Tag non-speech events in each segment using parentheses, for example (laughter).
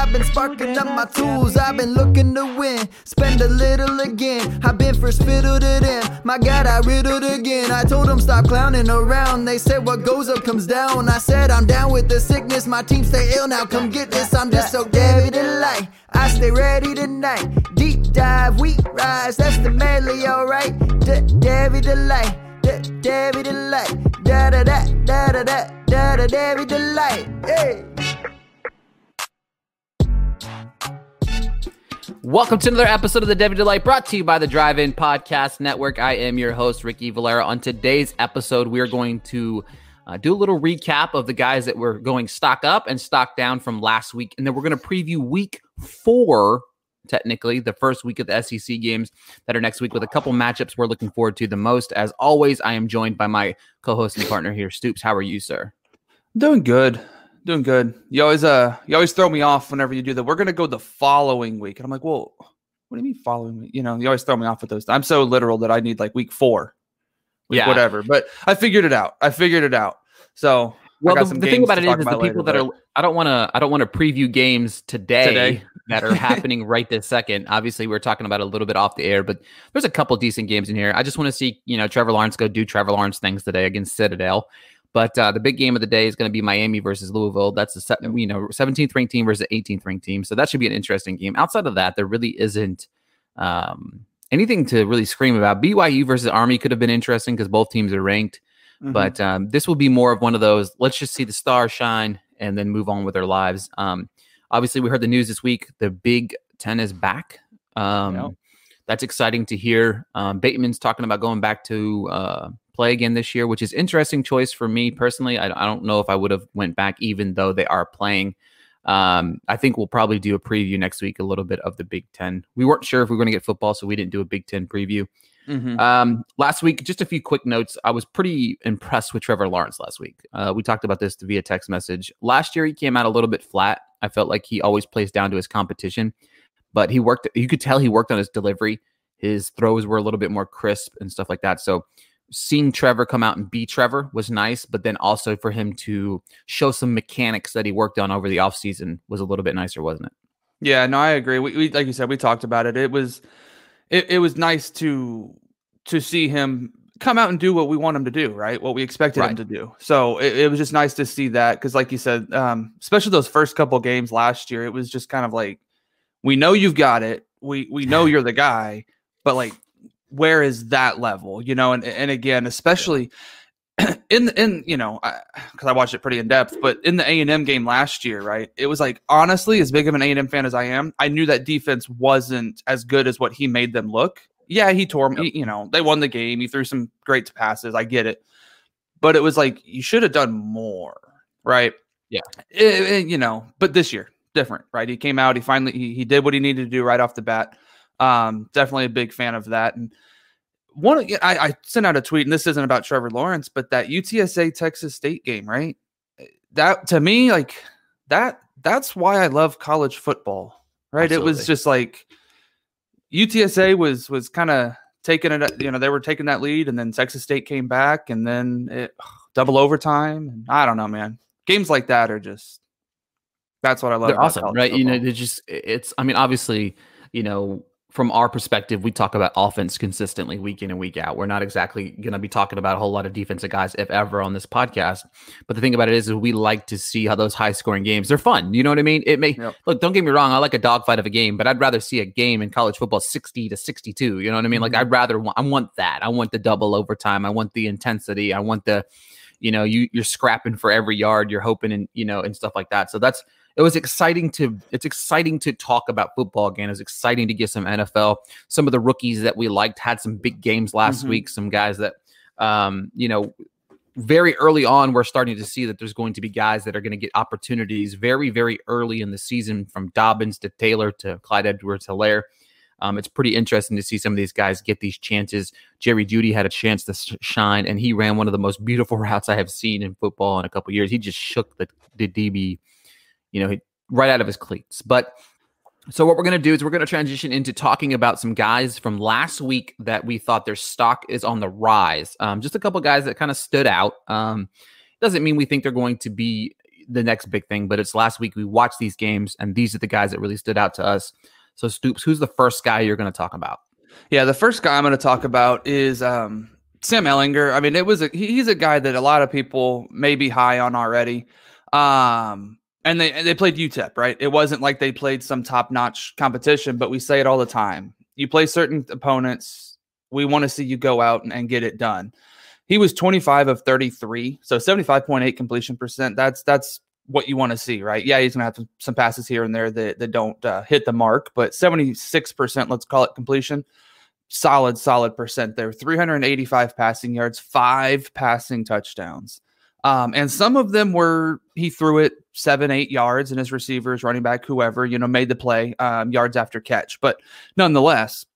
I've been sparking up my tools. I've been looking to win. Spend a little again. I've been first fiddle to. My God, I riddled again. I told them stop clowning around. They said what goes up comes down. I said I'm down with the sickness. My team stay ill now. Come get this. I'm just so Debbie Delight. I stay ready tonight. Deep dive, we rise. That's the medley, alright. D- Debbie Delight. D- Debbie Delight. Da da da da da da da da Debbie Delight. Hey. Welcome to another episode of the Debbie Delight brought to you by the Drive In Podcast Network. I am your host, Ricky Valera. On today's episode, we are going to uh, do a little recap of the guys that were going stock up and stock down from last week. And then we're going to preview week four, technically, the first week of the SEC games that are next week with a couple matchups we're looking forward to the most. As always, I am joined by my co host and partner here, Stoops. How are you, sir? Doing good. Doing good. You always uh you always throw me off whenever you do that. We're gonna go the following week. And I'm like, well, what do you mean following week? You know, you always throw me off with those. I'm so literal that I need like week four. Week Yeah. Whatever. But I figured it out. I figured it out. So Well, the, the thing about it is, is, the about people that later, are. I don't want to. I don't want to preview games today, Today. that are happening right this second. Obviously, we are talking about a little bit off the air, but there's a couple decent games in here. I just want to see, you know, Trevor Lawrence go do Trevor Lawrence things today against Citadel. But uh, the big game of the day is going to be Miami versus Louisville. That's the you know 17th ranked team versus 18th ranked team. So that should be an interesting game. Outside of that, there really isn't um, anything to really scream about. BYU versus Army could have been interesting because both teams are ranked. Mhm. But um, this will be more of one of those. Let's just see the stars shine and then move on with our lives. Um, obviously, we heard the news this week. The Big Ten is back. Um. That's exciting to hear. Um, Bateman's talking about going back to uh, play again this year, which is interesting choice for me personally. I, I don't know if I would have went back, even though they are playing. Um, I think we'll probably do a preview next week, a little bit of the Big Ten. We weren't sure if we were going to get football, so we didn't do a Big Ten preview. Mhm. Um, last week, just a few quick notes. I was pretty impressed with Trevor Lawrence last week. Uh, we talked about this via text message. Last year, he came out a little bit flat. I felt like he always plays down to his competition, but he worked. You could tell he worked on his delivery. His throws were a little bit more crisp and stuff like that. So, seeing Trevor come out and be Trevor was nice, but then also for him to show some mechanics that he worked on over the offseason was a little bit nicer, wasn't it? Yeah, no, I agree. We, we like you said, we talked about it. It was it, it was nice to to see him come out and do what we want him to do, right? What we expected him to do. So it, it was just nice to see that because, like you said, um, especially those first couple games last year, it was just kind of like we know you've got it. We we know (laughs) you're the guy, but like where is that level? You know, and and again, especially (clears throat) in in you know because I, watched it pretty in depth, but in the A and M game last year, right? It was like honestly, as big of an A and M fan as I am, I knew that defense wasn't as good as what he made them look. Yeah, he tore me. You know, they won the game. He threw some great passes. I get it, but it was like you should have done more, right? Yeah. It- it- you know, but this year different, right? He came out. He finally he, he did what he needed to do right off the bat. Um, definitely a big fan of that. And one, I, I sent out a tweet, and this isn't about Trevor Lawrence, but that UTSA Texas State game, right? That to me, like that, that's why I love college football, right? It was just like UTSA was was kind of taking it, you know, they were taking that lead, and then Texas State came back, and then it, double overtime, and I don't know, man. Games like that are just that's what I love. they're awesome, right? You know, they're just it's. I mean, obviously, you know, from our perspective, we talk about offense consistently week in and week out. We're not exactly going to be talking about a whole lot of defensive guys, if ever, on this podcast. But the thing about it is, is we like to see how those high scoring games they're fun. You know what I mean? It may yep. look. Don't get me wrong. I like a dogfight of a game, but I'd rather see a game in college football sixty to sixty two. You know what I mean? Mm-hmm. Like I'd rather I want that. I want the double overtime. I want the intensity. I want the, you know, you you're scrapping for every yard. You're hoping and you know and stuff like that. So that's it was exciting to it's exciting to talk about football again. It's exciting to get some NFL. Some of the rookies that we liked had some big games last mm-hmm. week. Some guys that um, you know, very early on, we're starting to see that there's going to be guys that are going to get opportunities very, very early in the season, from Dobbins to Taylor to Clyde Edwards Helaire. Um, it's pretty interesting to see some of these guys get these chances. Jerry Jeudy had a chance to sh- shine, and he ran one of the most beautiful (laughs) routes I have seen in football in a couple years. He just shook the, the DB you know, right out of his cleats. But so what we're going to do is we're going to transition into talking about some guys from last week that we thought their stock is on the rise. Um, just a couple guys that kind of stood out. Um, doesn't mean we think they're going to be the next big thing, but it's last week we watched these games and these are the guys that really stood out to us. So Stoops, who's the first guy you're going to talk about? Yeah, the first guy I'm going to talk about is um, Sam Ehlinger. I mean, it was a, he's a guy that a lot of people may be high on already. Um, and they they played UTEP, right? It wasn't like they played some top notch competition, but we say it all the time. You play certain opponents, we want to see you go out and, and get it done. He was 25 of 33, so 75.8 completion percent. That's that's what you want to see, right? Yeah, he's gonna have some passes here and there that, that don't uh, hit the mark, but 76%, let's call it completion. Solid, solid percent there. 385 passing yards, five passing touchdowns. Um, and some of them were he threw it seven, eight yards, and his receivers, running back, whoever, you know, made the play um, yards after catch. But nonetheless,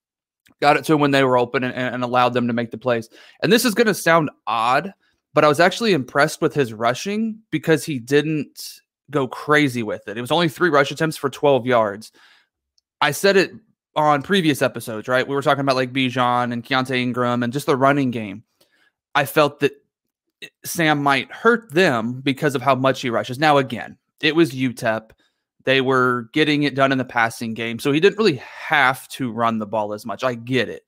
got it to him when they were open and, and allowed them to make the plays. And this is going to sound odd, but I was actually impressed with his rushing because he didn't go crazy with it. It was only three rush attempts for 12 yards. I said it on previous episodes, right? We were talking about like Bijan and Keaontay Ingram and just the running game. I felt that Sam might hurt them because of how much he rushes. Now, again, it was UTEP. They were getting it done in the passing game. So he didn't really have to run the ball as much. I get it.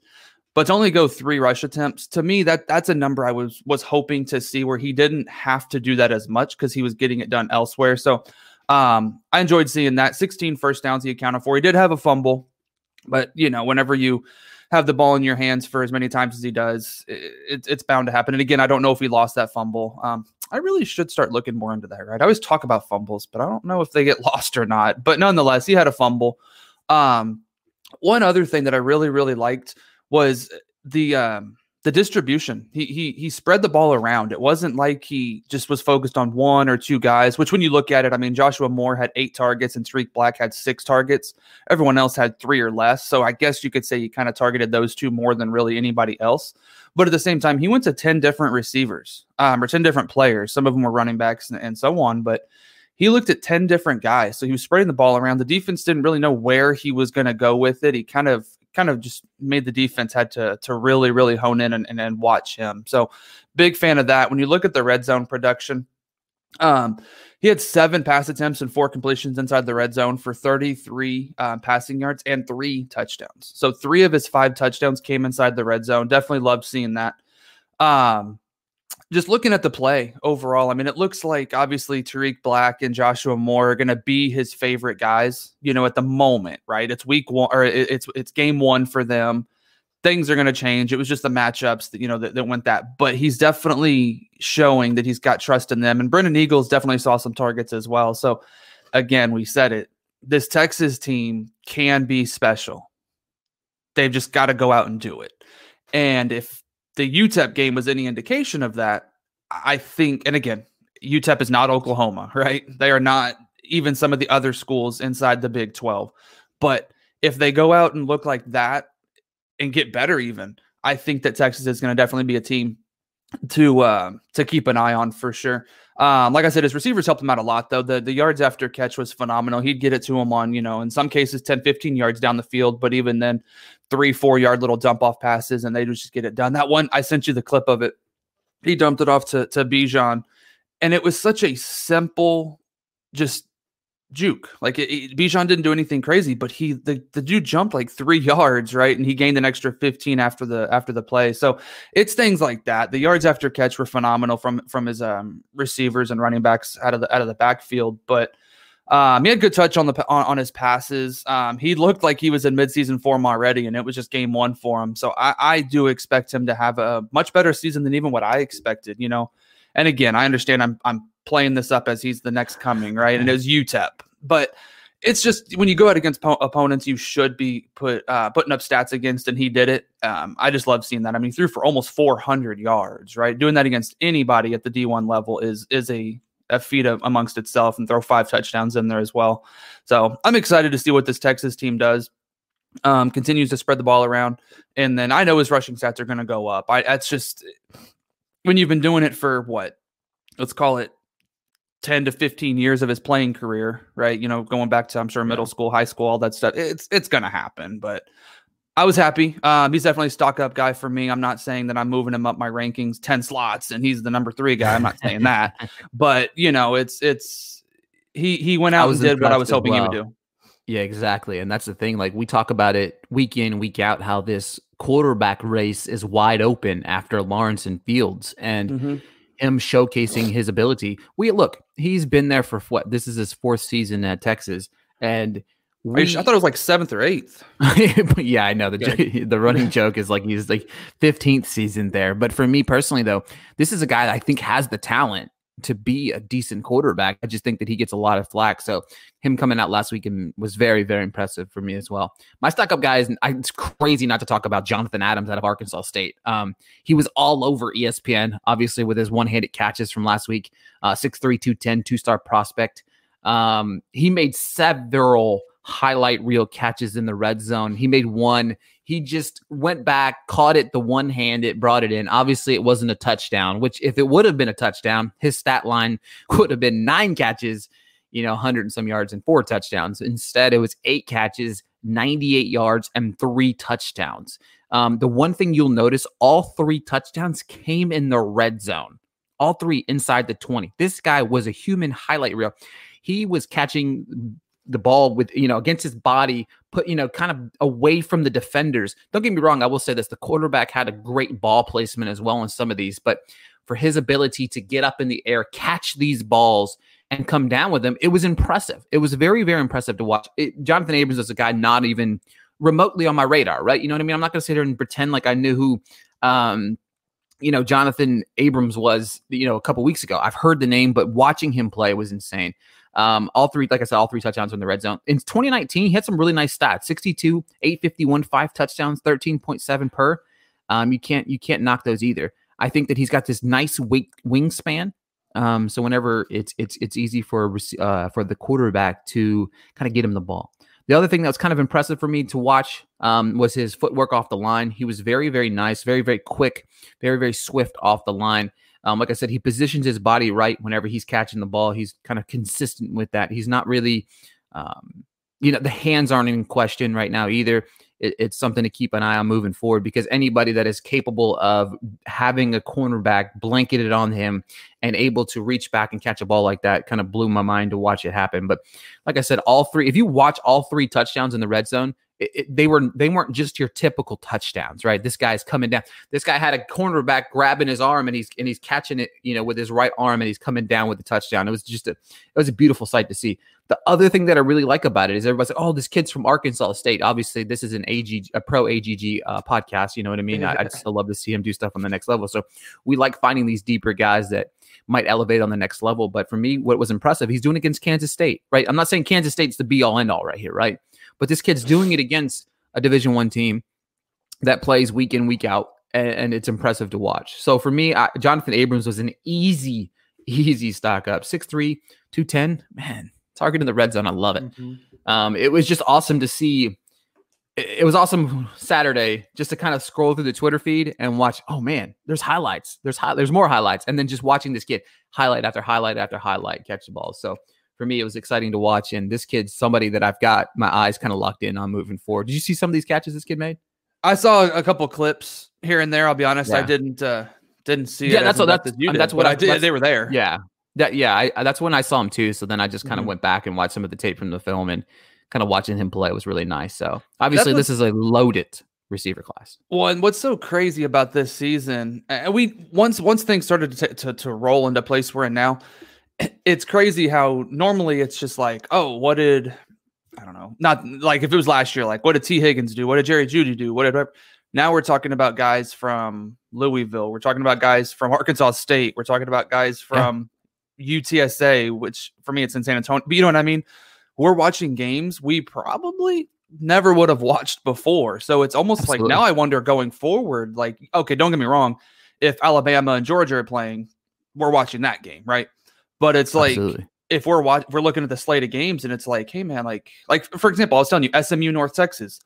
But to only go three rush attempts, to me, that that's a number I was was hoping to see where he didn't have to do that as much because he was getting it done elsewhere. So um, I enjoyed seeing that. 16 first downs he accounted for. He did have a fumble, but you know, whenever you have the ball in your hands for as many times as he does, it, it's bound to happen. And again, I don't know if he lost that fumble. Um, I really should start looking more into that, right? I always talk about fumbles, but I don't know if they get (laughs) lost or not. But nonetheless, he had a fumble. Um, one other thing that I really, really liked was the um, the distribution. He he he spread the ball around. It wasn't like he just was focused on one or two guys, which when you look at it, I mean Joshua Moore had 8 targets and Tarik Black had 6 targets. Everyone else had 3 or less. So I guess you could say he kind of targeted those two more than really anybody else. But at the same time, he went to 10 different receivers, um, or 10 different players. Some of them were running backs and, and so on, but he looked at 10 different guys. So he was spreading the ball around. The defense didn't really know where he was going to go with it. He kind of kind of just made the defense had to to really really hone in and, and, and watch him. So big fan of that. When you look at the red zone production, um, he had seven pass attempts and four completions inside the red zone for 33 uh, passing yards and three touchdowns. So three of his five touchdowns came inside the red zone. Definitely loved seeing that. Um, just looking at the play overall, I mean, it looks like obviously Tarik Black and Joshua Moore are going to be his favorite guys. You know, at the moment, right? It's week one or it's it's game one for them. Things are going to change. It was just the matchups that you know that, that went that, but he's definitely showing that he's got trust in them. And Brennan Eagles definitely saw some targets as well. So, again, we said it. This Texas team can be special. They've just got to go out and do it. And if the UTEP game was any indication of that, I think, and again, UTEP is not Oklahoma, right? They are not even some of the other schools inside the Big 12. But if they go out and look like that and get better, even, I think that Texas is going to definitely be a team to uh, to keep an eye on for sure. Um, like I said, his receivers helped him out a lot, though. The the yards after catch was phenomenal. He'd get it to him on, you know, in some cases 10, 15 yards down the field, but even then, three, four yard little dump off passes, and they just get it done. That one, I sent you the clip of it. He dumped it off to, to Bijan, and it was such a simple, just juke. Like Bijan didn't do anything crazy, but he the, the dude jumped like three (laughs) yards, right? And he gained an extra 15 after the after the play. So it's things like that. The yards after catch were phenomenal from from his um, receivers and running backs out of the out of the backfield. But um, he had good touch on the on, on his passes. Um, he looked like he was in midseason form already, and it was just game one for him. So I, I do expect him to have a much better season than even what I expected. You know, and again, I understand I'm I'm playing this up as he's the next coming, right? And it was UTEP, but it's just when you go out against po- opponents, you should be put uh, putting up stats against, and he did it. Um, I just love seeing that. I mean, he threw for almost 400 yards, right? Doing that against anybody at the D1 level is is a a feat amongst itself and throw five touchdowns in there as well. So I'm excited to see what this Texas team does. Um, continues to spread the ball around, and then I know his rushing stats are going to go up. I that's just when you've been doing it for what, let's call it 10 to 15 years of his playing career, right? You know, going back to I'm sure middle school, high school, all that stuff. It's it's gonna happen, but I was happy. Um, he's definitely a stock up guy for me. I'm not saying that I'm moving him up my rankings 10 slots and he's the number three guy. I'm not saying (laughs) that. But you know, it's it's he he went out and did what I was hoping well. he would do. Yeah, exactly. And that's the thing. Like we talk about it week in, week out, how this quarterback race is wide open after Lawrence and Fields. And mm-hmm him showcasing his ability. We look, he's been there for what? This is his fourth season at Texas, and we, I thought it was like seventh or eighth. (laughs) yeah, I know the (laughs) the running joke is like he's like fifteenth season there. But for me personally, though, this is a guy that I think has the talent to be a decent quarterback. I just think that he gets a lot of flack. So him coming out last week and was very, very impressive for me as well. My stock up guy is it's crazy not to talk about Jonathan Adams out of Arkansas State. Um, he was all over ESPN, obviously with his one-handed catches from last week. Uh, 6'3", 210, two-star prospect. Um, he made several highlight reel catches in the red zone. He made one. He just went back, caught it the one hand, it brought it in. Obviously, it wasn't a touchdown, which if it would have been a touchdown, his stat line (laughs) would have been nine catches, you know, 100 and some yards and four touchdowns. Instead, it was eight catches, 98 yards, and three touchdowns. Um, the one thing you'll notice all three touchdowns came in the red zone, all three inside the 20. This guy was a human highlight reel. He was catching the ball with you know against his body put you know kind of away from the defenders. Don't get me wrong i will say this the quarterback had a great ball placement as well in some of these but for his ability to get up in the air catch these balls and come down with them it was impressive. It was very very impressive to watch. It, jonathan abrams is a guy not even remotely on my radar right? You know what i mean? I'm not going to sit here and pretend like i knew who um you know jonathan abrams was you know a couple weeks ago. I've heard the name but watching him play was insane um, all three, like I said, all three touchdowns in the red zone. In 2019, he had some really nice stats 62, 851, five touchdowns, 13.7 per. Um, you can't you can't knock those either. I think that he's got this nice weight wingspan. Um, so whenever it's it's it's easy for uh, for the quarterback to kind of get him the ball. The other thing that was kind of impressive for me to watch um, was his footwork off the line. He was very, very nice, very, very quick, very, very swift off the line. Um, like I said, he positions his body right whenever he's catching the ball. He's kind of consistent with that. He's not really, um, you know, the hands aren't in question right now either. It, it's something to keep an eye on moving forward because anybody that is capable of having a cornerback blanketed on him and able to reach back and catch a ball like that kind of blew my mind to watch it happen. But like I said, all three, if you watch all three touchdowns in the red zone, it, it, they were they weren't just your typical touchdowns, right? This guy's coming down. This guy had a cornerback grabbing his arm and he's and he's catching it, you know, with his right arm and he's coming down with the touchdown. It was just a it was a beautiful sight to see. The other thing that I really like about it is everybody's like, "Oh, this kid's from Arkansas State." Obviously, this is an AG a pro AGG uh, podcast. You know what I mean? I, I'd still love to see him do stuff on the next level. So we like finding these deeper guys that might elevate on the next level. But for me, what was impressive, he's doing against Kansas State, right? I'm not saying Kansas State's the be all end all right here, right? But this kid's doing it against a Division One team that plays week in week out, and, and it's impressive to watch. So for me, I, Jonathan Abrams was an easy, (laughs) easy stock up. 6'3", 210. Man, target in the red zone. I love it. Mm-hmm. Um, it was just awesome to see. It, it was awesome Saturday just to kind of scroll through the Twitter feed and watch. Oh man, there's highlights. There's there's more highlights, and then just watching this kid highlight after highlight after highlight catch the ball. So for me, it was exciting to watch. And this kid's somebody that I've got my eyes kind of locked in on moving forward. Did you see some of these catches this kid made? I saw a couple clips here and there. I'll be honest, yeah. I didn't uh, didn't see. Yeah, that's what that's that's what I did. they were there. Yeah, That yeah, I, that's when I saw him too. So then I just kind of Mhm. went back and watched some of the tape from the film and kind of watching him play was really nice. So obviously this is a loaded receiver class. Well, and what's so crazy about this season, and we once once things started to, to to roll into place we're in now, it's crazy how normally it's just like, oh, what did I don't know, not like if it was last year, like what did Tee Higgins do? What did Jerry Jeudy do? What did now we're talking about guys from Louisville, we're talking about guys from Arkansas State, we're talking about guys Yeah. from UTSA, which for me it's in San Antonio, but you know what I mean. We're watching games we probably never would have watched before. So it's almost Absolutely. like now I wonder going forward, like, okay, don't get me wrong. If Alabama and Georgia are playing, we're watching that game, right? But it's like Absolutely. if we're watch, we're looking at the slate of games and it's like, hey man, like like for example, I was telling you SMU North Texas.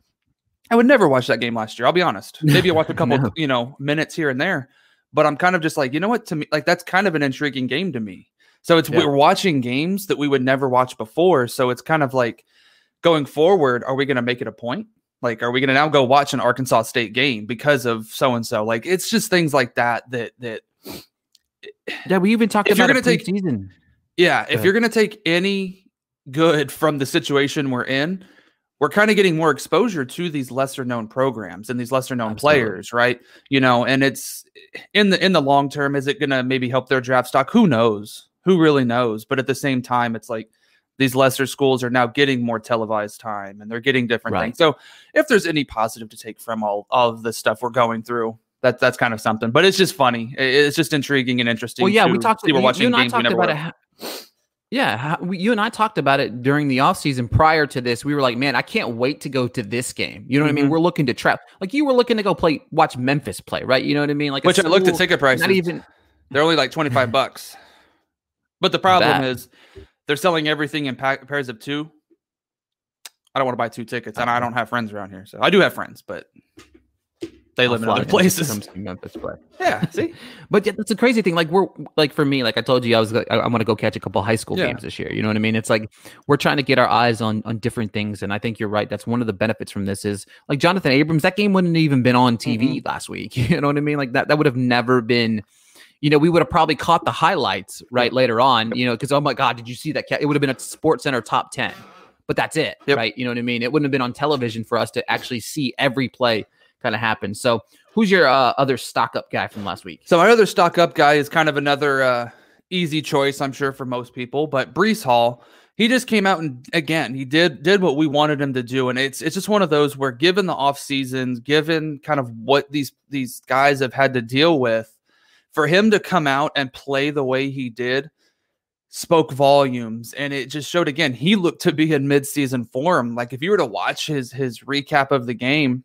I would never watch that game last year. I'll be honest. (laughs) Maybe I watched a couple, No. you know, minutes here and there, but I'm kind of just like, you know what? To me, like that's kind of an intriguing game to me. So it's Yeah. we're watching games that we would never watch before. So it's kind of like going forward, are we going to make it a point? Like, are we going to now go watch an Arkansas State game because of so and so? Like, it's just things like that that that Yeah, we even talked If about gonna take- preseason. Yeah, if you're going to take any good from the situation we're in, we're kind of getting more exposure to these lesser known programs and these lesser known Absolutely. players, right? You know, and it's in the in the long term is it going to maybe help their draft stock? Who knows? Who really knows? But at the same time, it's like these lesser schools are now getting more televised time and they're getting different Right. things. So, if there's any positive to take from all all of the stuff we're going through, that that's kind of something. But it's just funny. It's just intriguing and interesting. Well, yeah, we to talked. we're you- watching you games we never about were. it. Yeah, how- we- you and I talked about it during the offseason prior to this. We were like, man, I can't wait to go to this game. You know what I mean? Mhm. We're looking to trap. Like you were looking to go play, watch Memphis play, right? You know what I mean? Like Which I looked at ticket prices. Not even. They're only like 25 (laughs) bucks. But the problem That- is they're selling everything in pack, pairs of two. I don't want to buy two tickets and I don't have friends around here. So I do have friends, but they live in other in just to places. Memphis play. Yeah, (laughs) see? But yeah, that's a crazy thing. Like we're like for me, like I told you, I was like, I, I want to go catch a couple high school Yeah. games this year. You know what I mean? It's like we're trying to get our eyes on on different things, and I think you're right. That's one of the benefits from this is like Jonathan Abrams. That game wouldn't have even been on TV Mm-hmm. last week. (laughs) You know what I mean? Like that that would have never been. You know, we would have probably caught the highlights right later on. You know, because oh my god, did you see that? It would have been a Sports Center top ten, but that's it, Yep. right? You know what I mean? It wouldn't have been on television for us to actually see every play kind of happen. So, who's your uh, other stock up guy from last week? So my other stock up guy is kind of another uh, easy choice, I'm sure, for most people. But Breece Hall, he just came out and again he did did what we wanted him to do, and it's it's just one of those where given the off seasons, given kind of what these these guys have had to deal with, for him to come out and play the way he did spoke volumes and it just showed again he looked to be in mid-season form like if you were to watch his his recap of the game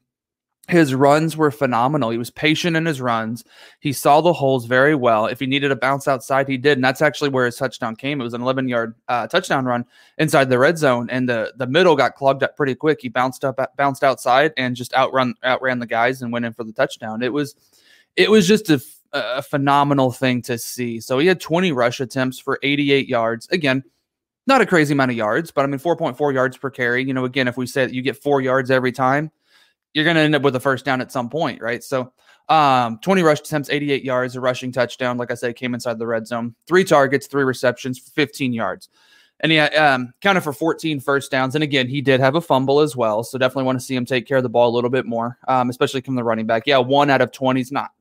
his runs were phenomenal he was patient in his runs he saw the holes very well. If he needed a bounce outside, he did, and that's actually where his touchdown came. It was an 11 yard uh, touchdown run inside the red zone, and the the middle got clogged up pretty quick. He bounced up, bounced outside, and just outrun outran the guys and went in for the touchdown. It was it was just a, a phenomenal thing to see. So he had 20 rush attempts for 88 yards. Again, not a crazy amount of yards, but I mean 4.4 yards per carry. You know, again, if we say that you get four yards every time, you're going to end up with a first down at some point, right? So um, 20 rush attempts, 88 yards, a rushing touchdown. Like I said, came inside the red zone. Three targets, three receptions for 15 yards. And he um, counted for 14 first downs. And again, he did have a fumble as well. So definitely want to see him take care of the ball a little bit more, um, especially from the running back. Yeah, one out of 20 is not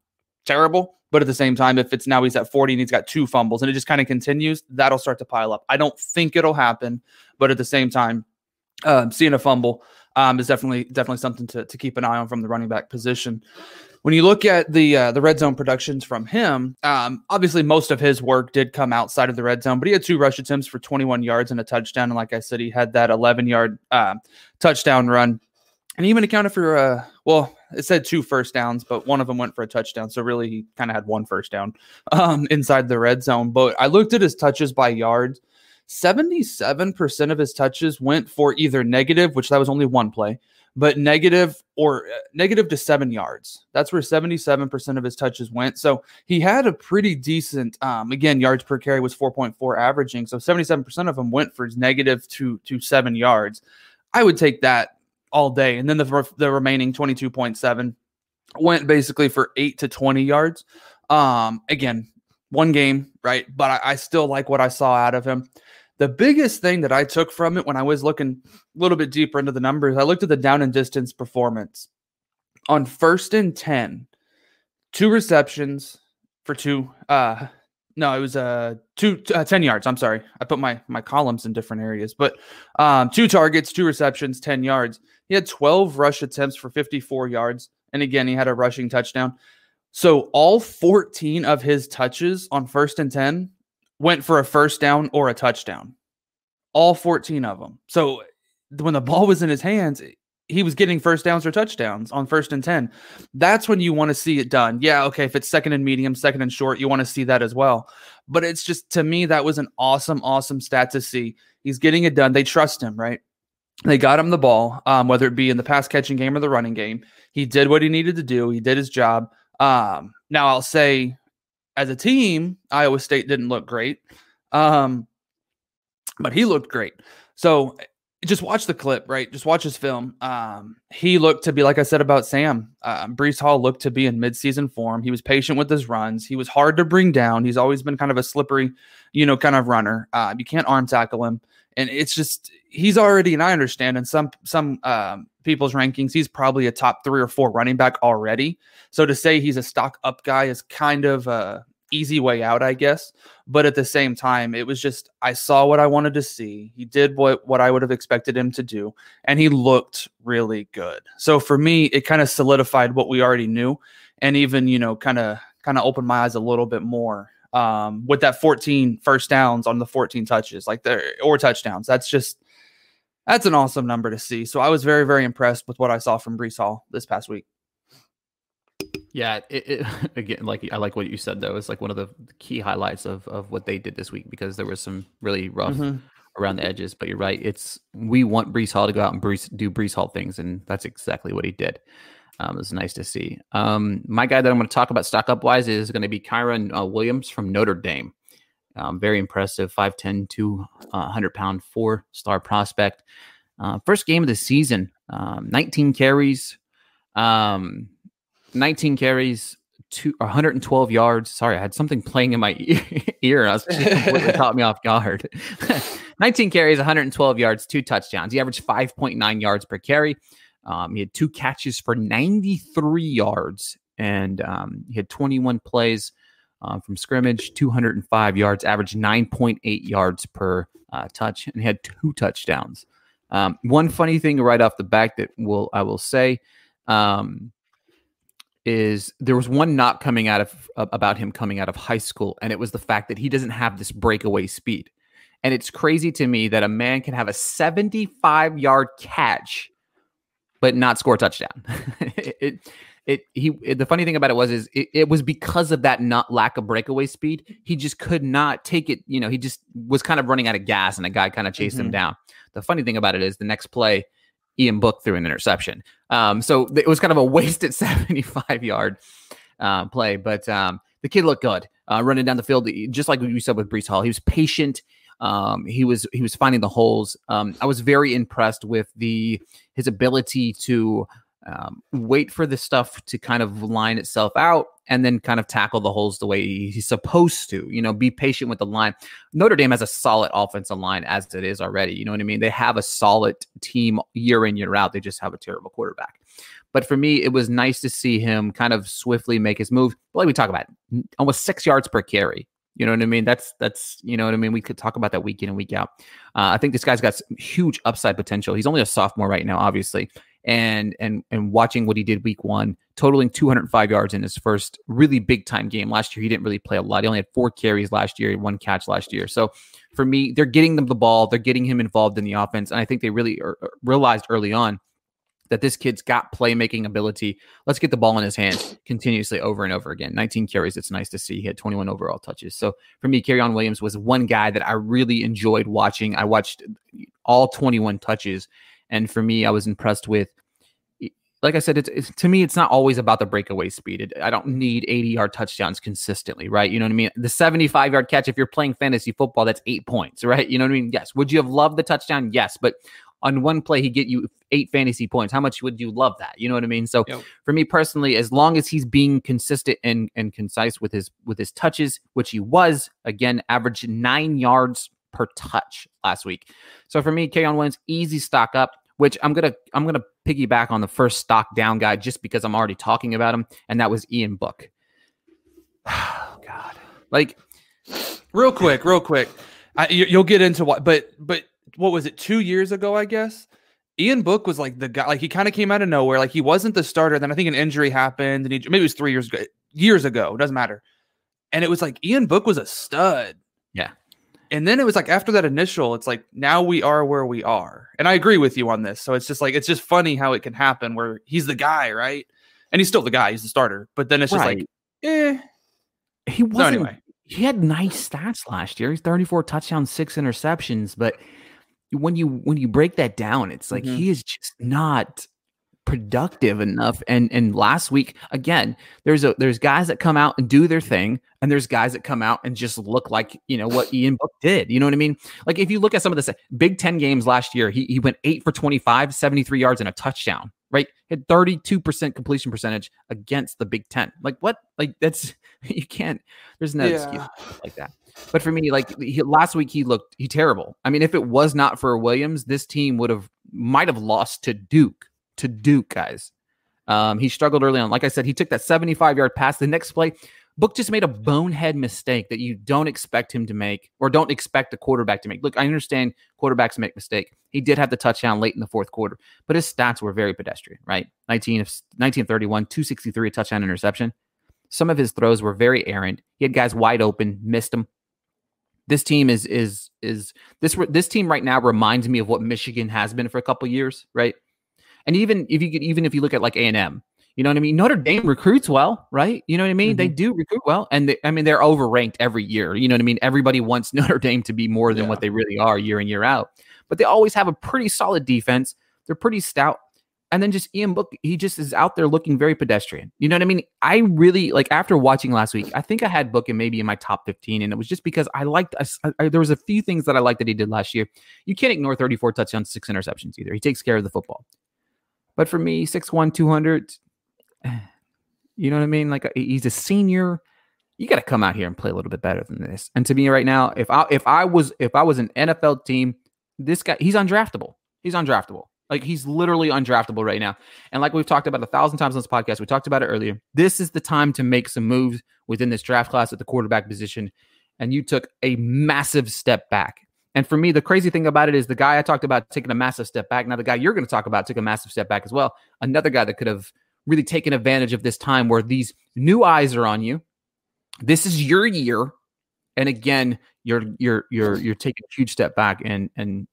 terrible. But at the same time, if it's now he's at 40 and he's got two fumbles and it just kind of continues, that'll start to pile up. I don't think it'll happen. But at the same time, um, seeing a fumble um, is definitely definitely something to, to keep an eye on from the running back position. When you look at the uh, the red zone productions from him, um, obviously most of his work did come outside of the red zone, but he had two rush attempts for 21 yards and a touchdown. And like I said, he had that 11 yard uh, touchdown run, and he even accounted for uh, well, it said two first downs, but one of them went for a touchdown. So really, he kind of had one first down (laughs) um, inside the red zone. But I looked at his touches by yards. 77% of his touches went for either negative, which that was only one play, but negative or uh, negative to seven yards. That's where 77% of his touches went. So he had a pretty decent, um, again, yards per carry was 4.4 averaging. So 77% of them went for negative to, to seven yards. I would take that all day. And then the, the remaining 22.7 went basically for eight to 20 yards. Um, again, one game, right? But I, I still like what I saw out of him. The biggest thing that I took from it when I was looking a little bit deeper into the numbers, I looked at the down and distance performance. On first and 10, two receptions for two. Uh, no, it was uh, two, uh, 10 yards. I'm sorry. I put my, my columns in different areas, but um, two targets, two receptions, 10 yards. He had 12 rush attempts for 54 yards. And again, he had a rushing touchdown. So all 14 of his touches on first and 10 went for a first down or a touchdown. All 14 of them. So when the ball was in his hands, he was getting first downs or touchdowns on first and 10. That's when you want to see it done. Yeah, okay, if it's second and medium, second and short, you want to see that as well. But it's just to me that was an awesome awesome stat to see. He's getting it done. They trust him, right? They got him the ball, um, whether it be in the pass catching game or the running game. He did what he needed to do. He did his job. Um, now I'll say as a team, Iowa State didn't look great. Um, but he looked great. So just watch the clip, right? Just watch his film. Um, he looked to be, like I said about Sam, uh, Breece Hall looked to be in midseason form. He was patient with his runs. He was hard to bring down. He's always been kind of a slippery, you know, kind of runner. Uh, you can't arm tackle him. And it's just, he's already, and I understand in some, some, um, people's rankings, he's probably a top three or four running back already. So to say he's a stock up guy is kind of, uh, easy way out, I guess. But at the same time, it was just I saw what I wanted to see. He did what what I would have expected him to do, and he looked really good. So for me, it kind of solidified what we already knew, and even you know, kind of kind of opened my eyes a little bit more um, with that 14 first downs on the 14 touches, like there or touchdowns. That's just that's an awesome number to see. So I was very very impressed with what I saw from Breece Hall this past week. Yeah, it, it, (laughs) again, like I like what you said though. It's like one of the key highlights of of what they did this week because there was some really rough mm-hmm. around the edges. But you're right. It's we want Breece Hall to go out and Breece, do Breece Hall things, and that's exactly what he did. Um, it was nice to see. Um, my guy that I'm going to talk about stock up wise is going to be Kyren uh, Williams from Notre Dame. Um, very impressive, 5'10, 200 uh, pound, four star prospect. Uh, first game of the season, um, 19 carries, um, 19 carries, two, 112 yards. Sorry, I had something playing in my (laughs) ear I was completely (laughs) caught me off guard. (laughs) 19 carries, 112 yards, two touchdowns. He averaged 5.9 yards per carry. Um, he had two catches for 93 yards, and um, he had 21 plays uh, from scrimmage, 205 yards, averaged 9.8 yards per uh, touch, and he had two touchdowns. Um, one funny thing right off the back that will I will say, um, is there was one knock coming out of about him coming out of high school, and it was the fact that he doesn't have this breakaway speed. And it's crazy to me that a man can have a 75 yard catch, but not score a touchdown. (laughs) it, it, he, it, the funny thing about it was, is it, it was because of that not lack of breakaway speed. He just could not take it. You know, he just was kind of running out of gas, and a guy kind of chased mm-hmm. him down. The funny thing about it is the next play, Ian Book threw an interception. Um, so it was kind of a (laughs) wasted 75 yard uh, play, but um, the kid looked good uh, running down the field, just like you said with Breece Hall. He was patient. Um, he was he was finding the holes. Um, I was very impressed with the his ability to um, wait for the stuff to kind of line itself out and then kind of tackle the holes the way he's supposed to. You know, be patient with the line. Notre Dame has a solid offensive line as it is already. You know what I mean? They have a solid team year in, year out. They just have a terrible quarterback. But for me, it was nice to see him kind of swiftly make his move. But like we talk about, almost six yards per carry. You know what I mean? That's that's you know what I mean. We could talk about that week in and week out. Uh, I think this guy's got huge upside potential. He's only a sophomore right now, obviously, and and and watching what he did week one, totaling 205 yards in his first really big time game. Last year, he didn't really play a lot. He only had four carries last year, one catch last year. So for me, they're getting them the ball, they're getting him involved in the offense, and I think they really er, er, realized early on that this kid's got playmaking ability. Let's get the ball in his hands continuously over and over again. 19 carries. It's nice to see. He had 21 overall touches. So for me, Kyren Williams was one guy that I really enjoyed watching. I watched all 21 touches. And for me, I was impressed with like I said, it's, it's, to me, it's not always about the breakaway speed. It, I don't need 80 yard touchdowns consistently, right? You know what I mean? The 75 yard catch, if you're playing fantasy football, that's eight points, right? You know what I mean? Yes. Would you have loved the touchdown? Yes. But on one play he get you eight fantasy points. How much would you love that? You know what I mean? So Yep. for me personally, as long as he's being consistent and and concise with his with his touches, which he was again, averaged nine yards per touch last week. So for me, Keon Williams, easy stock up. Which I'm gonna I'm gonna piggyback on the first stock down guy just because I'm already talking about him, and that was Ian Book. (sighs) Oh God, like real quick, real quick. I, you, you'll get into what, but but what was it? Two years ago, I guess. Ian Book was like the guy. Like he kind of came out of nowhere. Like he wasn't the starter. Then I think an injury happened, and he maybe it was three years ago. Years ago, doesn't matter. And it was like Ian Book was a stud. Yeah. And then it was like after that initial, it's like now we are where we are. And I agree with you on this. So it's just like it's just funny how it can happen where he's the guy, right? And he's still the guy, he's the starter. But then it's just like, eh. he wasn't. anyway. he had nice stats last year. He's 34 touchdowns, six interceptions. But when you when you break that down, it's like Mhm. he is just not productive enough. And and last week again, there's a there's guys that come out and do their thing, and there's guys that come out and just look like you know what Ian Book did. You know what I mean? Like if you look at some of the Big Ten games last year, he he went eight for 25, 73 yards and a touchdown. Right, had 32% completion percentage against the Big Ten. Like what? Like that's (laughs) you can't. There's no excuse like that. But for me, like he, last week, he looked he terrible. I mean, if it was not for Williams, this team would have might have lost to Duke. To Duke, guys. Um, he struggled early on. Like I said, he took that 75 yard pass. The next play, Book just made a bonehead mistake that you don't expect him to make or don't expect a quarterback to make. Look, I understand quarterbacks make mistake. He did have the touchdown late in the fourth quarter, but his stats were very pedestrian, right? 19 of 1931, 263, a touchdown interception. Some of his throws were very errant. He had guys wide open, missed them. This team is is is this this team right now reminds me of what Michigan has been for a couple years, right? And even if you could, even if you look at like A and M, you know what I mean. Notre Dame recruits well, right? You know what I mean. They mm-hmm. do recruit well, and they, I mean they're overranked every year. You know what I mean. Everybody wants (laughs) Notre Dame to be more than Yeah. what they really are year in year out, but they always have a pretty solid defense. They're pretty stout. And then just Ian Book, he just is out there looking very pedestrian. You know what I mean? I really like after watching last week, I think I had Book in maybe in my top 15. And it was just because I liked, I, I- there was a few things that I liked that he did last year. You can't ignore 34 touchdowns, six interceptions either. He takes care of the football. But for me, 6'1, 200, you know what I mean? Like he's a senior. You got to come out here and play a little bit better than this. And to me right now, if I if I was if I was an NFL team, this guy he's undraftable. He's undraftable. Like he's literally undraftable right now. And like we've talked about a thousand times on this podcast, we talked about it earlier. This is the time to make some moves within this draft class at the quarterback position. And you took a massive step back. And for me, the crazy thing about it is the guy I talked about taking a massive step back. Now, the guy you're going to talk about took a massive step back as well. Another guy that could have really taken advantage of this time where these new eyes are on you. This is your year. And again, you're you're you're you're taking a huge step back. And and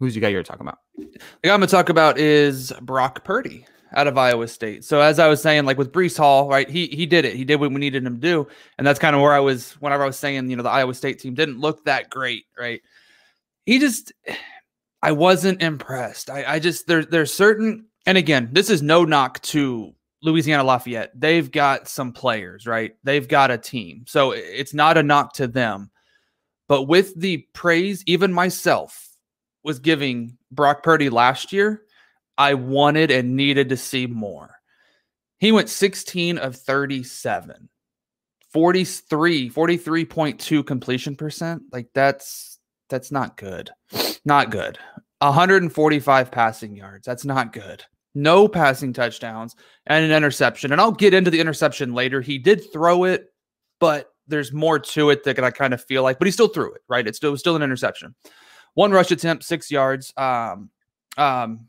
who's the guy you're talking about? The guy I'm gonna talk about is Brock Purdy out of Iowa State. So as I was saying, like with Breece Hall, right? He he did it. He did what we needed him to do, and that's kind of where I was whenever I was saying, you know, the Iowa State team didn't look that great, right? He just, I wasn't impressed. I I just there there's certain, and again, this is no knock to Louisiana Lafayette. They've got some players, right? They've got a team, so it's not a knock to them. But with the praise, even myself was giving Brock Purdy last year, I wanted and needed to see more. He went 16 of 37, 43, 43.2 completion percent. Like that's that's not good. Not good. 145 passing yards. That's not good. No passing touchdowns and an interception. And I'll get into the interception later. He did throw it, but there's more to it that I kind of feel like, but he still threw it, right? It's still, it was still an interception. One rush attempt, six yards. Um, um,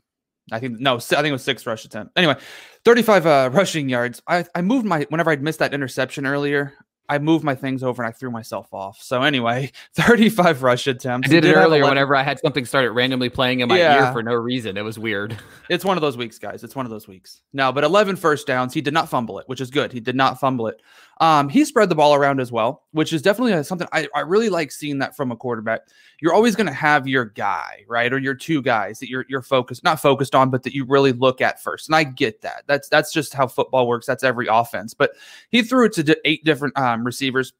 I think no, I think it was six rush attempt. Anyway, 35 uh, rushing yards. I, I moved my whenever I'd missed that interception earlier, I moved my things over and I threw myself off. So anyway, (laughs) 35 rush attempts. I He did it earlier 11 whenever I had something started randomly playing in my Yeah. ear for no reason. It was weird. (laughs) It's one of those weeks, guys. It's one of those weeks. No, but 11 first downs. He did not fumble it, which is good. He did not fumble it. Um, he spread the ball around as well, which is definitely uh, something I, I really like seeing that from a quarterback. You're always going to have your guy, right, or your two guys that you're you're focused not focused on, but that you really look at first. And I get that. That's that's just how football works. That's every offense. But he threw it to eight different um, receivers,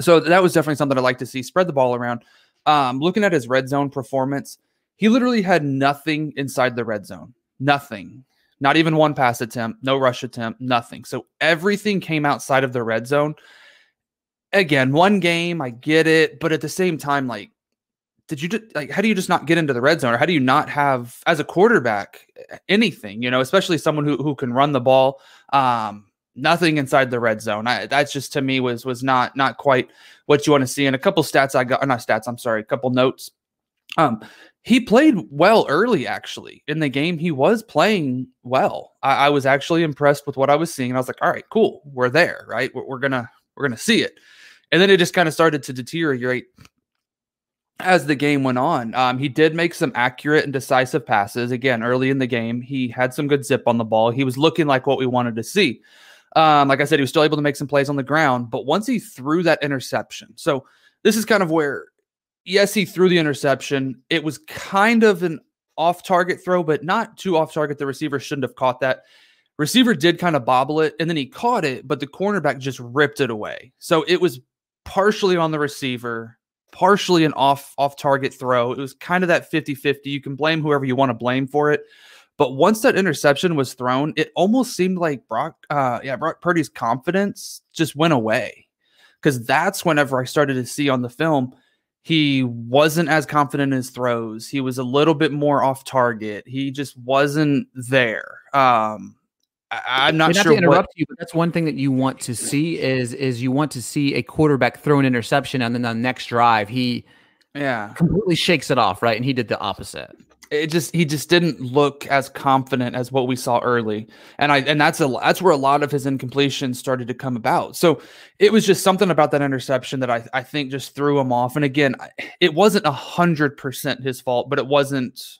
so that was definitely something I like to see. Spread the ball around. Um, looking at his red zone performance, He literally had nothing inside the red zone. Nothing. Not even one pass attempt, no rush attempt, nothing. So everything came outside of the red zone. Again, one game, I get it, but at the same time, like, did you just like how do you just not get into the red zone or how do you not have as a quarterback anything, you know, especially someone who who can run the ball? Um, nothing inside the red zone. I, that's just to me was was not not quite what you want to see. And a couple stats I got, not stats. I'm sorry, a couple notes. Um, he played well early, actually. In the game, he was playing well. I, I, was actually impressed with what I was seeing. And I was like, all right, cool. We're there, right? We're, we're gonna we're gonna see it. And then it just kind of started to deteriorate as the game went on. Um, he did make some accurate and decisive passes. Again, early in the game, he had some good zip on the ball. He was looking like what we wanted to see. Um, like I said, he was still able to make some plays on the ground, but once he threw that interception, so this is kind of where yes, he threw the interception. It was kind of an off target throw, but not too off target. The receiver shouldn't have caught that. Receiver did kind of bobble it and then he caught it, but the cornerback just ripped it away. So it was partially on the receiver, partially an off off target throw. It was kind of that 50-50. You can blame whoever you want to blame for it. But once that interception was thrown, it almost seemed like Brock uh yeah, Brock Purdy's confidence just went away. Cuz that's whenever I started to see on the film he wasn't as confident in his throws. He was a little bit more off target. He just wasn't there. Um, I, am not not sure. to interrupt what, you, but that's one thing that you want to see is is you want to see a quarterback throw an interception and then the next drive he yeah. completely shakes it off right? And he did the opposite. It just he just didn't look as confident as what we saw early. And i and that's a that's where a lot of his incompletions started to come about. So it was just something about that interception that i, I think just threw him off. And again it wasn't a hundred percent his fault but it wasn't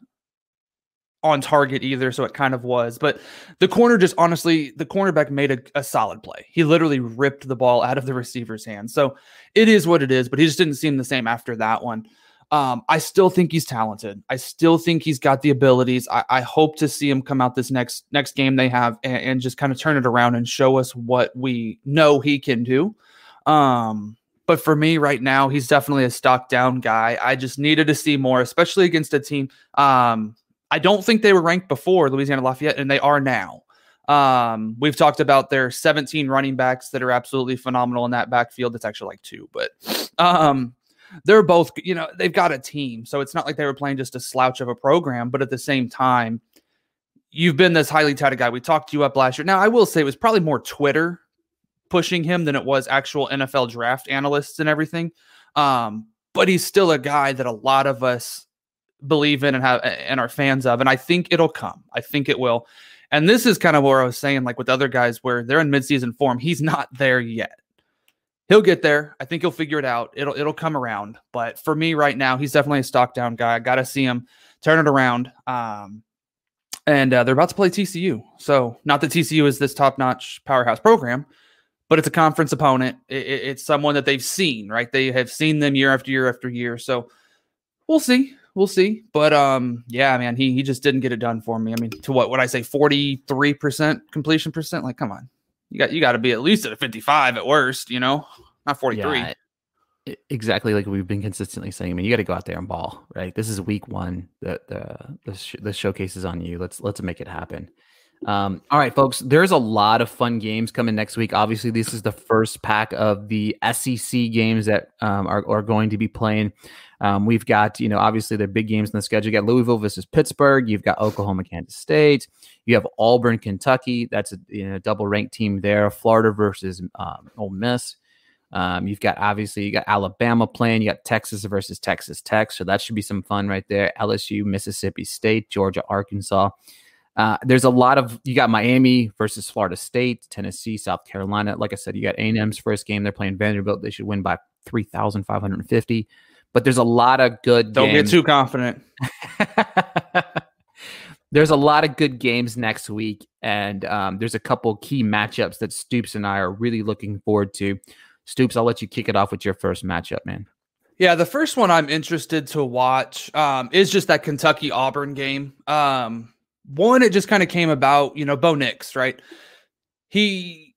on target either so it kind of was but the corner just honestly the cornerback made a, a solid play he literally ripped the ball out of the receiver's hands so it is what it is but he just didn't seem the same after that one um, I still think he's talented. I still think he's got the abilities. I, I hope to see him come out this next next game they have and, and, just kind of turn it around and show us what we know he can do. Um, but for me right now, he's definitely a stock down guy. I just needed to see more, especially against a team. Um, I don't think they were ranked before Louisiana Lafayette, and they are now. Um, we've talked about their 17 running backs that are absolutely phenomenal in that backfield. It's actually like two, but um, they're both, you know, they've got a team. So it's not like they were playing just a slouch of a program, but at the same time, you've been this highly touted guy. We talked you up last year. Now, I will say it was probably more Twitter pushing him than it was actual NFL draft analysts and everything. Um, but he's still a guy that a lot of us believe in and have and are fans of. And I think it'll come. I think it will. And this is kind of where I was saying, like with other guys, where they're in midseason form, he's not there yet he'll get there. I think he'll figure it out. It'll it'll come around. But for me right now, he's definitely a stock down guy. I got to see him turn it around. Um, and uh, they're about to play TCU. So not that TCU is this top notch powerhouse program, but it's a conference opponent. It, it, it's someone that they've seen, right? They have seen them year after year after year. So we'll see. We'll see. But um, yeah, man, he he just didn't get it done for me. I mean, to what would I say, forty three percent completion percent? Like, come on, you got you got to be at least at a 55 at worst, you know, not 43. Yeah, exactly like we've been consistently saying. I mean, you got to go out there and ball, right? This is week one. The the the, sh- the showcase is on you. Let's let's make it happen. Um, all right, folks. There's a lot of fun games coming next week. Obviously, this is the first pack of the SEC games that um, are, are going to be playing. Um, we've got, you know, obviously their big games in the schedule. You got Louisville versus Pittsburgh. You've got Oklahoma, Kansas State. You have Auburn, Kentucky. That's a you know, double ranked team there. Florida versus um, Ole Miss. Um, you've got obviously you got Alabama playing. You got Texas versus Texas Tech. So that should be some fun right there. LSU, Mississippi State, Georgia, Arkansas. Uh, there's a lot of you got Miami versus Florida State, Tennessee, South Carolina. Like I said, you got A&M's first game. They're playing Vanderbilt. They should win by 3,550. But there's a lot of good. Don't games. get too confident. (laughs) there's a lot of good games next week, and um, there's a couple key matchups that Stoops and I are really looking forward to. Stoops, I'll let you kick it off with your first matchup, man. Yeah, the first one I'm interested to watch um, is just that Kentucky Auburn game. Um, one, it just kind of came about, you know, Bo Nix, right? He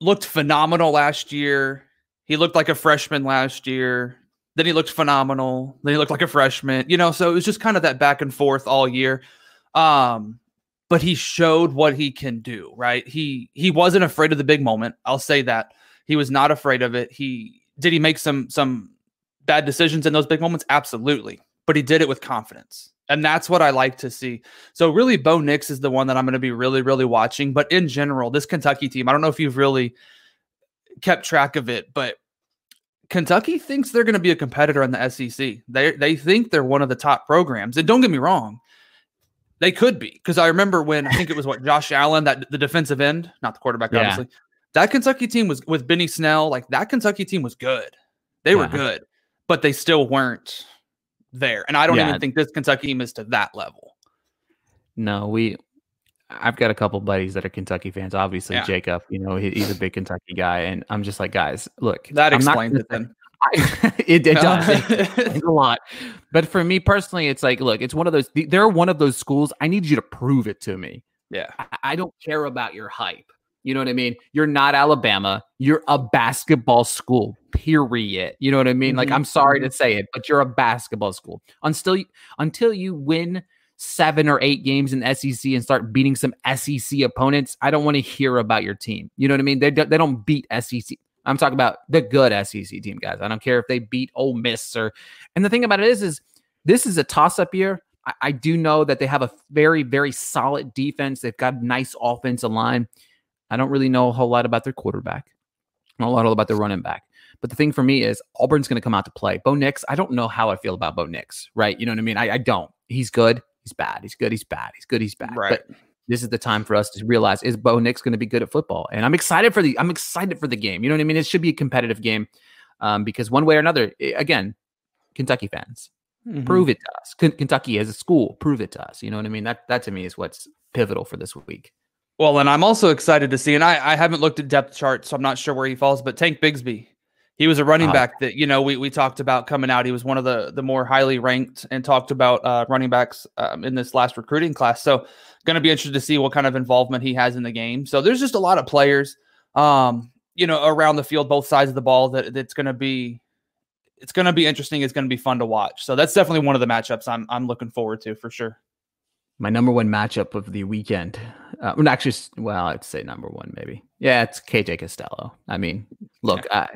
looked phenomenal last year. He looked like a freshman last year Then he looked phenomenal. Then he looked like a freshman. You know, so it was just kind of that back and forth all year. Um, but he showed what he can do, right? He he wasn't afraid of the big moment. I'll say that. He was not afraid of it. He did he make some some bad decisions in those big moments? Absolutely. But he did it with confidence. And that's what I like to see. So really, Bo Nix is the one that I'm going to be really, really watching. But in general, this Kentucky team, I don't know if you've really kept track of it, but Kentucky thinks they're going to be a competitor in the SEC. They they think they're one of the top programs. And don't get me wrong, they could be because I remember when I think it was what Josh Allen, that the defensive end, not the quarterback, Yeah. obviously. That Kentucky team was with Benny Snell. Like that Kentucky team was good. They were Yeah. good, but they still weren't there. And I don't Yeah. even think this Kentucky team is to that level. No, we. I've got a couple buddies that are Kentucky fans. Obviously, Yeah. Jacob, you know, he, he's a big Kentucky guy, and I'm just like, guys, look, That I'm explains it then. (laughs) I, it, it does. It- (laughs) a lot. But for me personally, it's like, look, it's one of those. They're one of those schools. I need you to prove it to me. yeah. I, I don't care about your hype. You know what I mean? You're not Alabama. You're a basketball school. Period. You know what I mean? Like, Mhm, I'm sorry to say it, but you're a basketball school. Until you, until you win seven or eight games in SEC and start beating some SEC opponents, I don't want to hear about your team. You know what I mean? They they don't beat SEC. I'm talking about the good SEC team, guys. I don't care if they beat Ole Miss or. And the thing about it is, is this is a toss up year. I, I do know that they have a very, very solid defense. They've got a nice offensive line. I don't really know a whole lot about their quarterback, not a lot about their running back. But the thing for me is Auburn's going to come out to play. Bo Nix, I don't know how I feel about Bo Nix, right? You know what I mean? I, I don't. He's good. He's bad. He's good. He's bad. He's good. He's bad. Right. But this is the time for us to realize is Bo Nix going to be good at football? And I'm excited for the I'm excited for the game. You know what I mean? It should be a competitive game um, because one way or another, again, Kentucky fans, Mhm. prove it to us. Ken- Kentucky as a school, prove it to us. You know what I mean? That that to me is what's pivotal for this week. Well, and I'm also excited to see, and I, I haven't looked at depth charts, so I'm not sure where he falls, but Tank Bigsby. He was a running Uh, back that, you know, we, we talked about coming out. He was one of the the more highly ranked and talked about uh, running backs um, in this last recruiting class. So going to be interested to see what kind of involvement he has in the game. So there's just a lot of players, um, you know, around the field, both sides of the ball that that's going to be it's going to be interesting. It's going to be fun to watch. So that's definitely one of the matchups I'm I'm looking forward to for sure. My number one matchup of the weekend. Uh, well, actually, well, I'd say number one, maybe. Yeah, it's KJ Costello. I mean, look, I,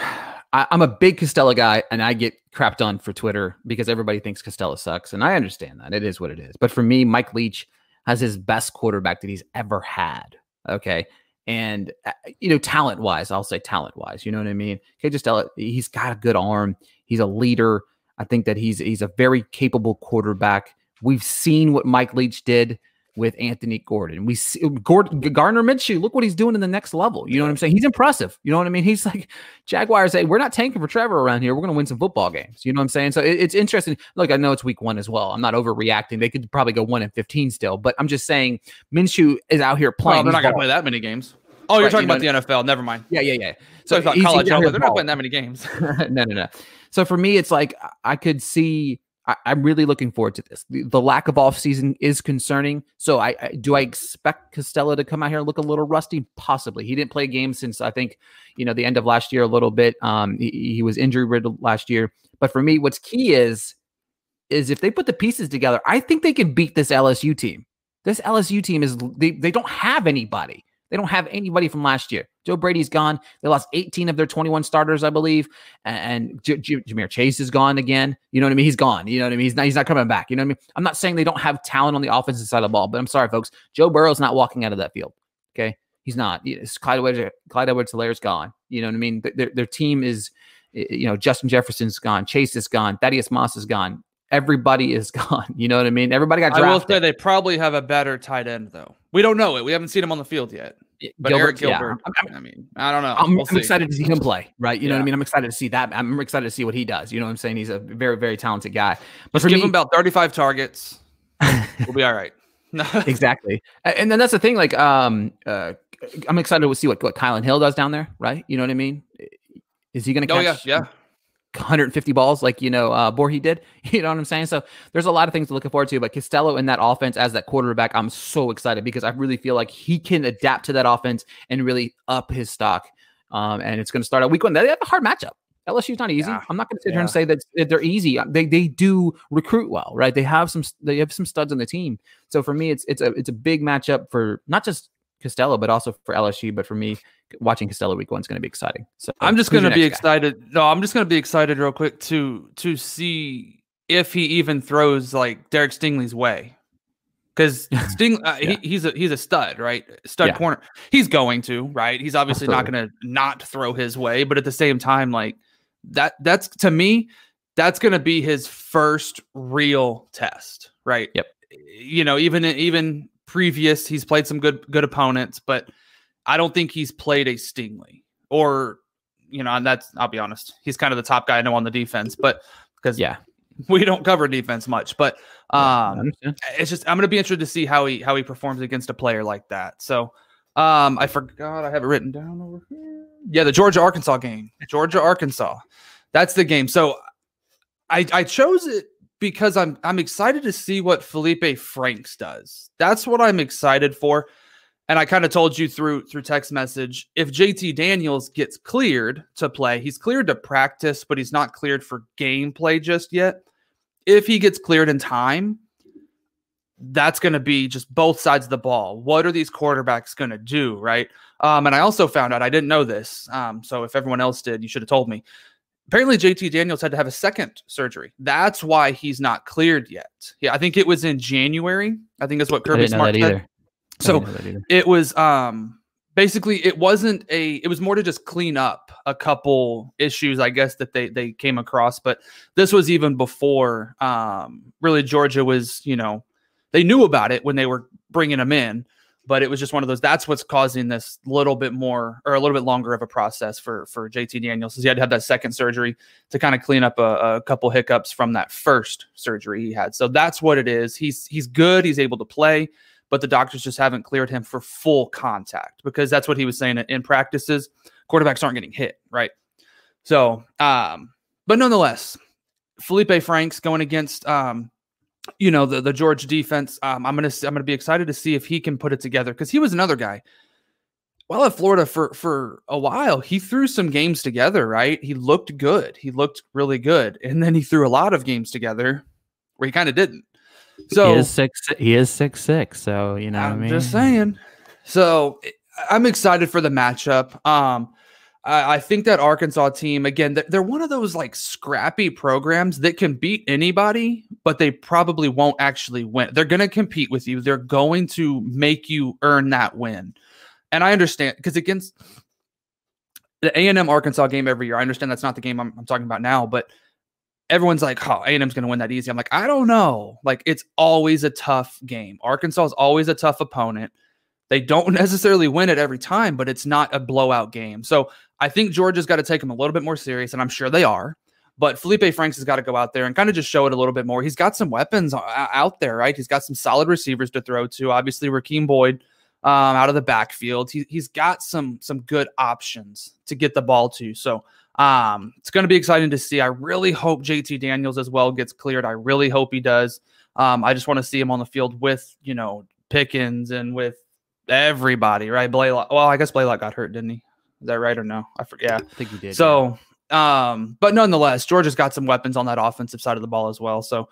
(sighs) I, I'm a big Costello guy, and I get crapped on for Twitter because everybody thinks Costello sucks, and I understand that. It is what it is. But for me, Mike Leach has his best quarterback that he's ever had. Okay. And, uh, you know, talent wise, I'll say talent wise, you know what I mean? KJ Costello, he's got a good arm. He's a leader. I think that he's he's a very capable quarterback. We've seen what Mike Leach did with Anthony Gordon. We see Gordon Gardner Minshew. Look what he's doing in the next level. You know what I'm saying? He's impressive. You know what I mean? He's like Jaguars say, we're not tanking for Trevor around here. We're going to win some football games. You know what I'm saying? So it- it's interesting. Look, I know it's week one as well. I'm not overreacting. They could probably go one and 15 still, but I'm just saying Minshew is out here Well, playing. they're not going to play that many games. Oh, you're Right, talking you about the NFL. Never mind. Yeah, yeah, yeah. So he's- college. he's I out was here like, they're not playing that many games. (laughs) no, no, no. So for me, it's like I could see. I, I'm really looking forward to this. The, the lack of offseason is concerning. So I, I do I expect Costello to come out here and look a little rusty? Possibly. He didn't play a game since I think you know the end of last year a little bit. Um, he, he was injury riddled last year. But for me, what's key is is if they put the pieces together, I think they can beat this LSU team. This LSU team is they, they don't have anybody. They don't have anybody from last year. Joe Brady's gone. They lost 18 of their 21 starters, I believe. And J- J- Ja'Marr Chase is gone again. You know what I mean? He's gone. You know what I mean? He's not, he's not coming back. You know what I mean? I'm not saying they don't have talent on the offensive side of the ball, but I'm sorry, folks. Joe Burrow's not walking out of that field. Okay. He's not. It's Clyde Edwards, Clyde Edwards Helaire's gone. You know what I mean? Their, their team is, you know, Justin Jefferson's gone. Chase is gone. Thaddeus Moss is gone. Everybody is (laughs) gone. You know what I mean? Everybody got I will drafted. say they probably have a better tight end though. We don't know it. We haven't seen him on the field yet. But Arik. Gilbert. I'm- I'm- mean, I don't know. I'm, We'll I'm excited to see him play, right? You know what I mean? I'm excited to see that. I'm excited to see what he does. You know what I'm saying? He's a very, very talented guy. But Just give me, him about 35 targets. (laughs) We'll be all right. (laughs) exactly. And then that's the thing. Like, um, uh, I'm excited to see what what Kylin Hill does down there, right? You know what I mean? Is he going to oh catch yeah, yeah. 150 balls like you know uh, Borghi did? (laughs) You know what I'm saying? So there's a lot of things to look forward to. But Costello in that offense as that quarterback, I'm so excited because I really feel like he can adapt to that offense and really up his stock. Um, and it's going to start out week one. They have a hard matchup. LSU's not easy. Yeah. I'm not going to sit here and say that that they're easy. They they do recruit well, right? They have some they have some studs on the team. So for me, it's it's a it's a big matchup for not just Costello, but also for LSU. But for me, watching Costello week one is going to be exciting. So I'm just going to be next guy? excited. No, I'm just going to be excited real quick to to see if he even throws like Derek Stingley's way. Because (laughs) Sting, uh, Yeah. he, he's a he's a stud, right? Stud Yeah. corner. He's going to right. He's obviously not going to not throw his way, but at the same time, like that that's to me, that's going to be his first real test, right? Yep. You know, even even previous, he's played some good good opponents, but I don't think he's played a Stingley or you know, and that's I'll be honest, he's kind of the top guy I know on the defense, but because Yeah, we don't cover defense much, but um, understand. it's just I'm gonna be interested to see how he how he performs against a player like that. So um, I forgot I have it written down over here. Yeah, the Georgia Arkansas game, Georgia Arkansas, that's the game. So I I chose it because I'm I'm excited to see what Felipe Franks does. That's what I'm excited for. And I kind of told you through through text message if JT Daniels gets cleared to play, he's cleared to practice, but he's not cleared for gameplay just yet. If he gets cleared in time, that's going to be just both sides of the ball. What are these quarterbacks going to do, right? Um, and I also found out I didn't know this. Um, so if everyone else did, you should have told me. Apparently, JT Daniels had to have a second surgery. That's why he's not cleared yet. Yeah, I think it was in January. I think that's what Kirby Smart said. either. So didn't know that either. it was um basically it wasn't a it was more to just clean up a couple issues i guess that they they came across but this was even before um really georgia was you know they knew about it when they were bringing him in but it was just one of those that's what's causing this little bit more or a little bit longer of a process for for jt daniels is he had to have that second surgery to kind of clean up a, a couple hiccups from that first surgery he had so that's what it is he's he's good he's able to play but the doctors just haven't cleared him for full contact because that's what he was saying in practices. Quarterbacks aren't getting hit, right? So, um, but nonetheless, Felipe Franks going against, um, you know, the the Georgia defense. Um, I'm gonna I'm gonna be excited to see if he can put it together because he was another guy. Well, at Florida for for a while, he threw some games together, right? He looked good. He looked really good, and then he threw a lot of games together where he kind of didn't. So he is six. He is six six. So you know, what I I'm mean, just saying. So I- I'm excited for the matchup. Um, I, I think that Arkansas team again, they're, one of those like scrappy programs that can beat anybody, but they probably won't actually win. They're going to compete with you. They're going to make you earn that win. And I understand because against the A and M Arkansas game every year, I understand that's not the game I'm, I'm talking about now, but everyone's like, "Oh, A and M's going to win that easy." I'm like, I don't know. Like, it's always a tough game. Arkansas is always a tough opponent. They don't (laughs) necessarily win it every time, but it's not a blowout game. So I think Georgia's got to take them a little bit more serious, and I'm sure they are. But Felipe Franks has got to go out there and kind of just show it a little bit more. He's got some weapons out there, right? He's got some solid receivers to throw to. Obviously, Rakeem Boyd um, out of the backfield. He, he's got some some good options to get the ball to. So um, it's going to be exciting to see. I really hope JT Daniels as well gets cleared. I really hope he does. Um, I just want to see him on the field with you know Pickens and with everybody, right? Blaylock. Well, I guess Blaylock got hurt, didn't he? Is that right or no? I forget. Yeah. I think he did. yeah. So, um, but nonetheless, Georgia's got some weapons on that offensive side of the ball as well. So,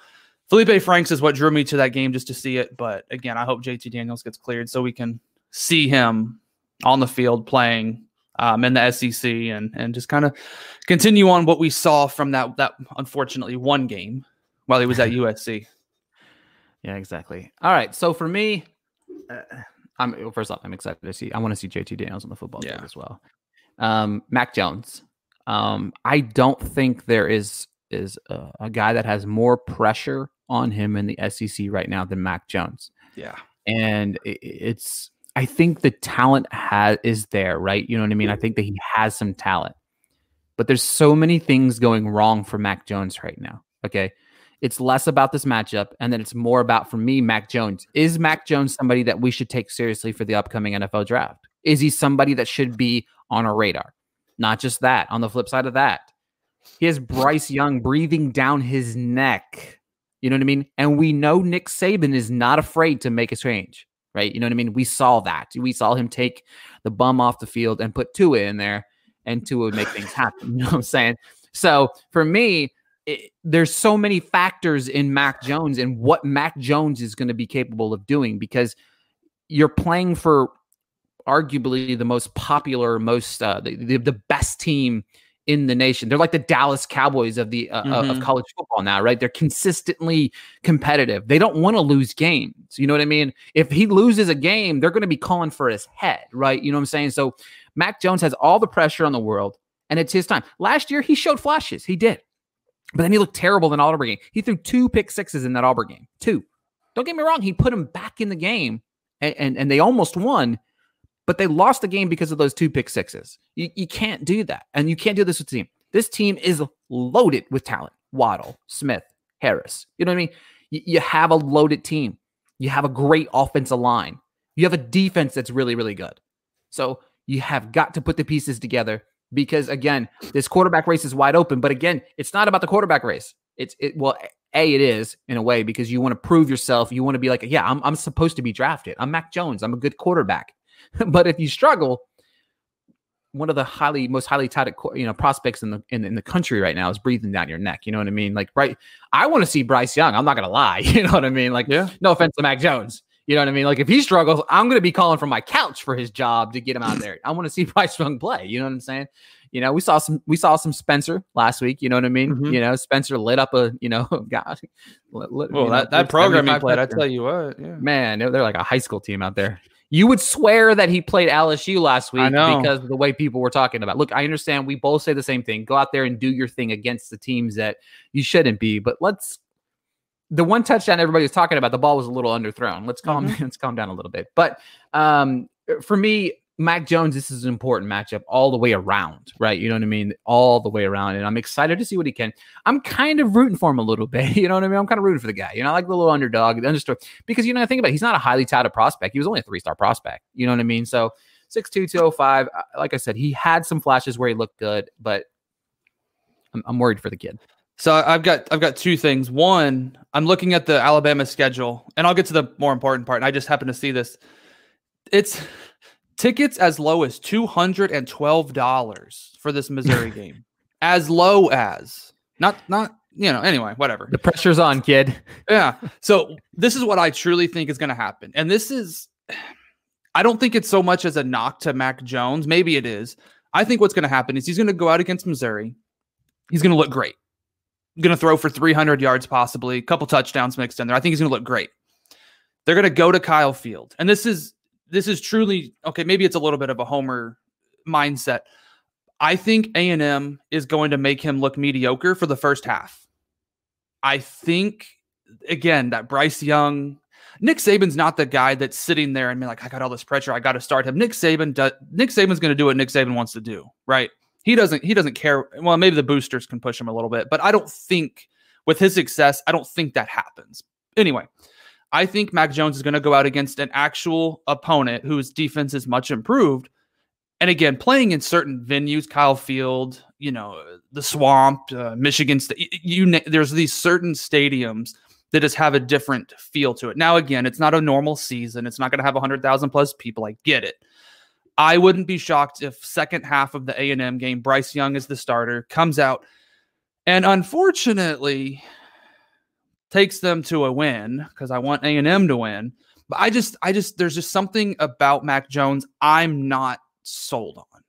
Felipe Franks is what drew me to that game just to see it. But again, I hope JT Daniels gets cleared so we can see him on the field playing um, in the SEC and and just kind of continue on what we saw from that that unfortunately one game while he was at (laughs) USC. Yeah, exactly. All right. So for me, uh, I'm first off, I'm excited to see. I want to see JT Daniels on the football Yeah. as well. Um, Mac Jones. Um, I don't think there is is a, a guy that has more pressure on him in the SEC right now than Mac Jones, Yeah, and i- i- it's. I think the talent has is there, right? You know what I mean. I think that he has some talent, but there's so many things going wrong for Mac Jones right now. Okay, it's less about this matchup and then it's more about for me mac jones. Is mac jones somebody that we should take seriously for the upcoming nfl draft? Is he somebody that should be on our radar? Not just that on the flip side of that he has bryce young breathing down his neck. You know what i mean? And we know nick saban is not afraid to make a change right? You know what i mean? We saw that. We saw him take the bum off the field and put Tua in there and Tua would make things happen. (laughs) You know what i'm saying? So for me, it, there's so many factors in Mac Jones and what Mac Jones is going to be capable of doing because you're playing for arguably the most popular, most uh, the, the, the best team in the nation. They're like the Dallas Cowboys of the uh, mm-hmm. of college football now, right? They're consistently competitive. They don't want to lose games. You know what I mean? If he loses a game, they're going to be calling for his head, right? You know what I'm saying? So Mac Jones has all the pressure on the world, and it's his time. Last year, he showed flashes. He did, but then he looked terrible in the Auburn game. He threw two pick sixes in that Auburn game. Two. Don't get me wrong. He put him back in the game, and, and, and they almost won but they lost the game because of those two pick sixes. You, you can't do that. And you can't do this with the team. This team is loaded with talent. Waddle, Smith, Harris. You know what I mean? You, you have a loaded team. You have a great offensive line. You have a defense that's really, really good. So you have got to put the pieces together because again, this quarterback race is wide open. But again, it's not about the quarterback race. It's it well, a it is in a way because you want to prove yourself. You want to be like, yeah, I'm I'm supposed to be drafted. I'm Mac Jones. I'm a good quarterback. (laughs) but if you struggle, one of the highly most highly touted you know prospects in the in, in, the country right now is breathing down your neck. You know what I mean? Like right, I want to see Bryce Young. I'm not gonna lie. (laughs) You know what I mean? Like yeah. no offense to Mac Jones. You know what I mean? Like if he struggles, I'm gonna be calling from my couch for his job to get him out there. I want to see (laughs) Bryce Young play. You know what I'm saying? You know, we saw some we saw some Spencer last week. You know what I mean? Mm-hmm. You know, Spencer lit up a you know (laughs) God. Lit, well, you know, that that program he played, I tell you what, yeah. man, they're, they're like a high school team out there. You would swear that he played LSU last week because of the way people were talking about. Look, I understand we both say the same thing. Go out there and do your thing against the teams that you shouldn't be. But let's the one touchdown everybody was talking about, the ball was a little underthrown. Let's calm mm-hmm. (laughs) let's calm down a little bit. But um, for me, Mac Jones, this is an important matchup all the way around, right? You know what I mean? All the way around. And I'm excited to see what he can. I'm kind of rooting for him a little bit. (laughs) You know what I mean? I'm kind of rooting for the guy. You know, I like the little underdog, the understory. Because, you know, I think about it, he's not a highly touted prospect. He was only a three star prospect. You know what I mean? So 6'2, 205. Uh, like I said, he had some flashes where he looked good, but I'm, I'm worried for the kid. So I've got I've got two things. One, I'm looking at the Alabama schedule, and I'll get to the more important part. And I just happen to see this. It's (laughs) Tickets as low as $212 for this Missouri (laughs) game. As low as. Not not you know, anyway, whatever. The pressure's on, kid. Yeah. So this is what I truly think is going to happen. And this is I don't think it's so much as a knock to Mac Jones. Maybe it is. I think what's going to happen is he's going to go out against Missouri. He's going to look great. Going to throw for 300 yards, possibly a couple touchdowns mixed in there. I think he's going to look great. They're going to go to Kyle Field, and this is this is truly okay. Maybe it's a little bit of a homer mindset. I think A and M is going to make him look mediocre for the first half. I think again that Bryce Young, Nick Saban's not the guy that's sitting there and being like, I got all this pressure, I got to start him. Nick Saban, does, Nick Saban's going to do what Nick Saban wants to do, right? He doesn't. He doesn't care. Well, maybe the boosters can push him a little bit, but I don't think with his success, I don't think that happens. Anyway, I think Mac Jones is going to go out against an actual opponent whose defense is much improved. And again, playing in certain venues, Kyle Field, you know, the Swamp, uh, Michigan State, you, there's these certain stadiums that just have a different feel to it. Now, again, it's not a normal season. It's not going to have 100,000 plus people. I get it. I wouldn't be shocked if second half of the A&M game, Bryce Young is the starter, comes out. And unfortunately, takes them to a win because I want A&M to win. But I just, I just, there's just something about Mac Jones I'm not sold on.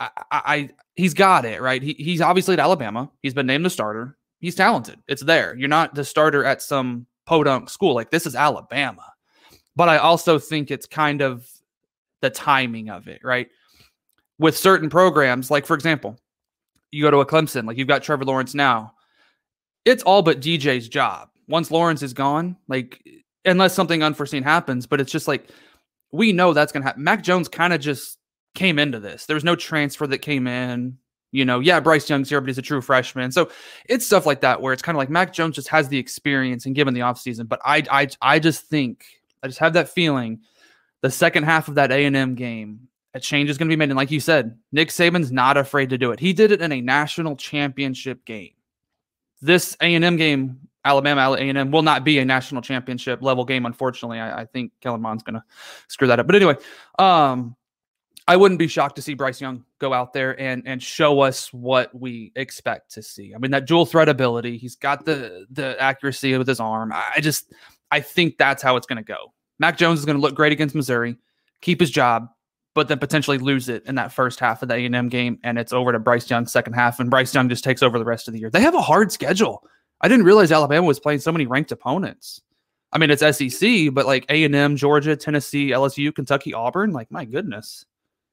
I, I, he's got it right. He, he's obviously at Alabama. He's been named the starter. He's talented. It's there. You're not the starter at some podunk school. Like this is Alabama. But I also think it's kind of the timing of it, right? With certain programs, like for example, you go to a Clemson, like you've got Trevor Lawrence now it's all but DJ's job. Once Lawrence is gone, like unless something unforeseen happens, but it's just like we know that's gonna happen. Mac Jones kind of just came into this. There was no transfer that came in. You know, yeah, Bryce Young's here, but he's a true freshman. So it's stuff like that where it's kind of like Mac Jones just has the experience and given the offseason. But I I I just think I just have that feeling the second half of that A&M game, a change is going to be made. And like you said, Nick Saban's not afraid to do it. He did it in a national championship game this A&M game, Alabama A&M, will not be a national championship level game. Unfortunately, I, I think Kellen Mond's going to screw that up. But anyway, um, I wouldn't be shocked to see Bryce Young go out there and and show us what we expect to see. I mean, that dual threat ability, he's got the the accuracy with his arm. I just I think that's how it's going to go. Mac Jones is going to look great against Missouri, keep his job, but then potentially lose it in that first half of the A&M game, and it's over to Bryce Young second half, and Bryce Young just takes over the rest of the year. They have a hard schedule. I didn't realize Alabama was playing so many ranked opponents. I mean, it's SEC, but like A&M, Georgia, Tennessee, LSU, Kentucky, Auburn, like my goodness.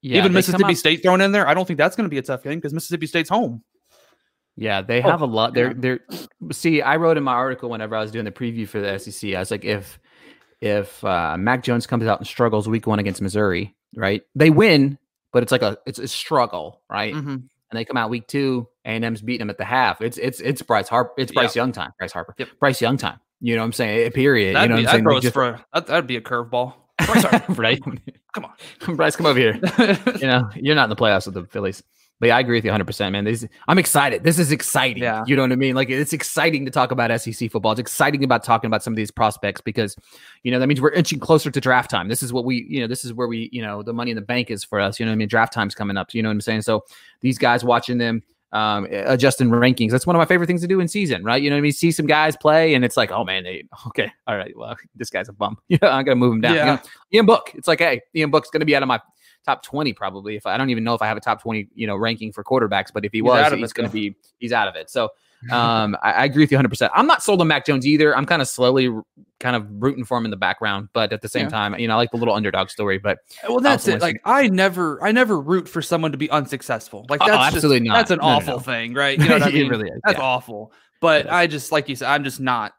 Yeah, Even Mississippi out- State thrown in there. I don't think that's going to be a tough game because Mississippi State's home. Yeah, they Oh, have a lot. They're yeah. they're. See, I wrote in my article whenever I was doing the preview for the SEC. I was like, if if uh, Mac Jones comes out and struggles week one against Missouri, right? They win, but it's like a it's a struggle, right? Mm-hmm. And they come out week two, A and M's beating them at the half. It's it's it's Bryce Harper. It's Bryce Young time. Bryce Harper. Yep. Bryce Young time. You know what I'm saying? Eh, Period. That'd you know be, what I'm saying? Like just, for a, that, that'd be a curveball. (laughs) right? Come on, Bryce, come over here. (laughs) you know, you're not in the playoffs with the Phillies. But yeah, I agree with you 100%, man. This, I'm excited. This is exciting. Yeah. You know what I mean? Like, it's exciting to talk about SEC football. It's exciting about talking about some of these prospects because, you know, that means we're inching closer to draft time. This is what we, you know, this is where we, you know, the money in the bank is for us. You know what I mean? Draft time's coming up. You know what I'm saying? So these guys watching them, um, adjusting rankings. That's one of my favorite things to do in season, right? You know what I mean? See some guys play, and it's like, oh man, they, (laughs) okay, all right, well, this guy's a bum. Yeah, I'm gonna move him down. You Yeah. know, Ian Book. It's like, hey, Ian Book's gonna be out of my top 20 probably. If I, don't even know if I have a top 20, you know, ranking for quarterbacks, but if he He's was, he's it, gonna though. be he's out of it. So (laughs) um, I, I agree with you 100. percent I'm not sold on Mac Jones either. I'm kind of slowly, kind of rooting for him in the background, but at the same Yeah. time, you know, I like the little underdog story. But Well, that's it. Like I never, I never root for someone to be unsuccessful. Like Oh, that's just- absolutely not. That's an No, no, awful no. thing, right? You know what I (laughs) mean? really is, That's yeah. awful. But I just, like you said, I'm just not.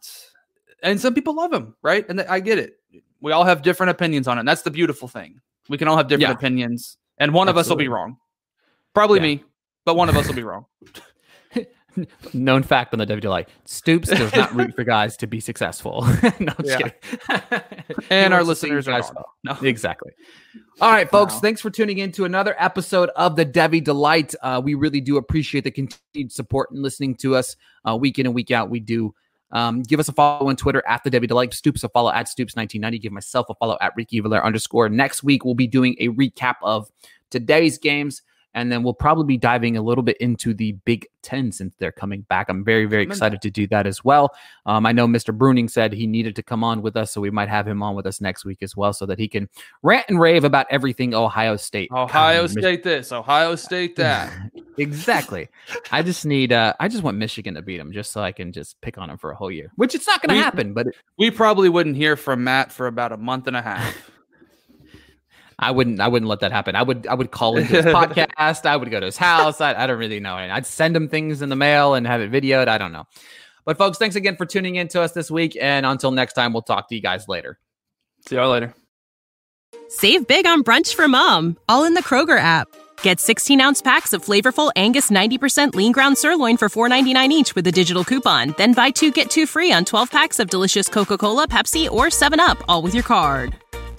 And some people love him, right? And I get it. We all have different opinions on it. And that's the beautiful thing. We can all have different Yeah. opinions, and one of us will be wrong. Probably Yeah. me, but one of us will be wrong. (laughs) known fact on the WDLI, Stoops does not root for guys to be successful. (laughs) no, I'm just kidding. And our wants to see listeners are wrong. No. Exactly. All right, folks. Wow. Thanks for tuning in to another episode of the Devi Delight. Uh, we really do appreciate the continued support and listening to us uh, week in and week out. We do. Um, give us a follow on Twitter at the Debbie Delight. Stoops a follow at Stoops1990. Give myself a follow at Ricky Valera underscore. Next week, we'll be doing a recap of today's games. And then we'll probably be diving a little bit into the Big Ten since they're coming back. I'm very, very excited to do that as well. Um, I know Mr. Bruning said he needed to come on with us, so we might have him on with us next week as well, so that he can rant and rave about everything Ohio State. Ohio God, Mich- State this, Ohio State that. (laughs) exactly. I just need. uh I just want Michigan to beat him, just so I can just pick on him for a whole year, which it's not going to happen. But we probably wouldn't hear from Matt for about a month and a half. I wouldn't. I wouldn't let that happen. I would. I would call into his (laughs) podcast. I would go to his house. I, I don't really know. I'd send him things in the mail and have it videoed. I don't know. But folks, thanks again for tuning in to us this week. And until next time, we'll talk to you guys later. See y'all later. Save big on brunch for mom, all in the Kroger app. Get 16 ounce packs of flavorful Angus 90% lean ground sirloin for $4.99 each with a digital coupon. Then buy two get two free on 12 packs of delicious Coca Cola, Pepsi, or 7UP, all with your card.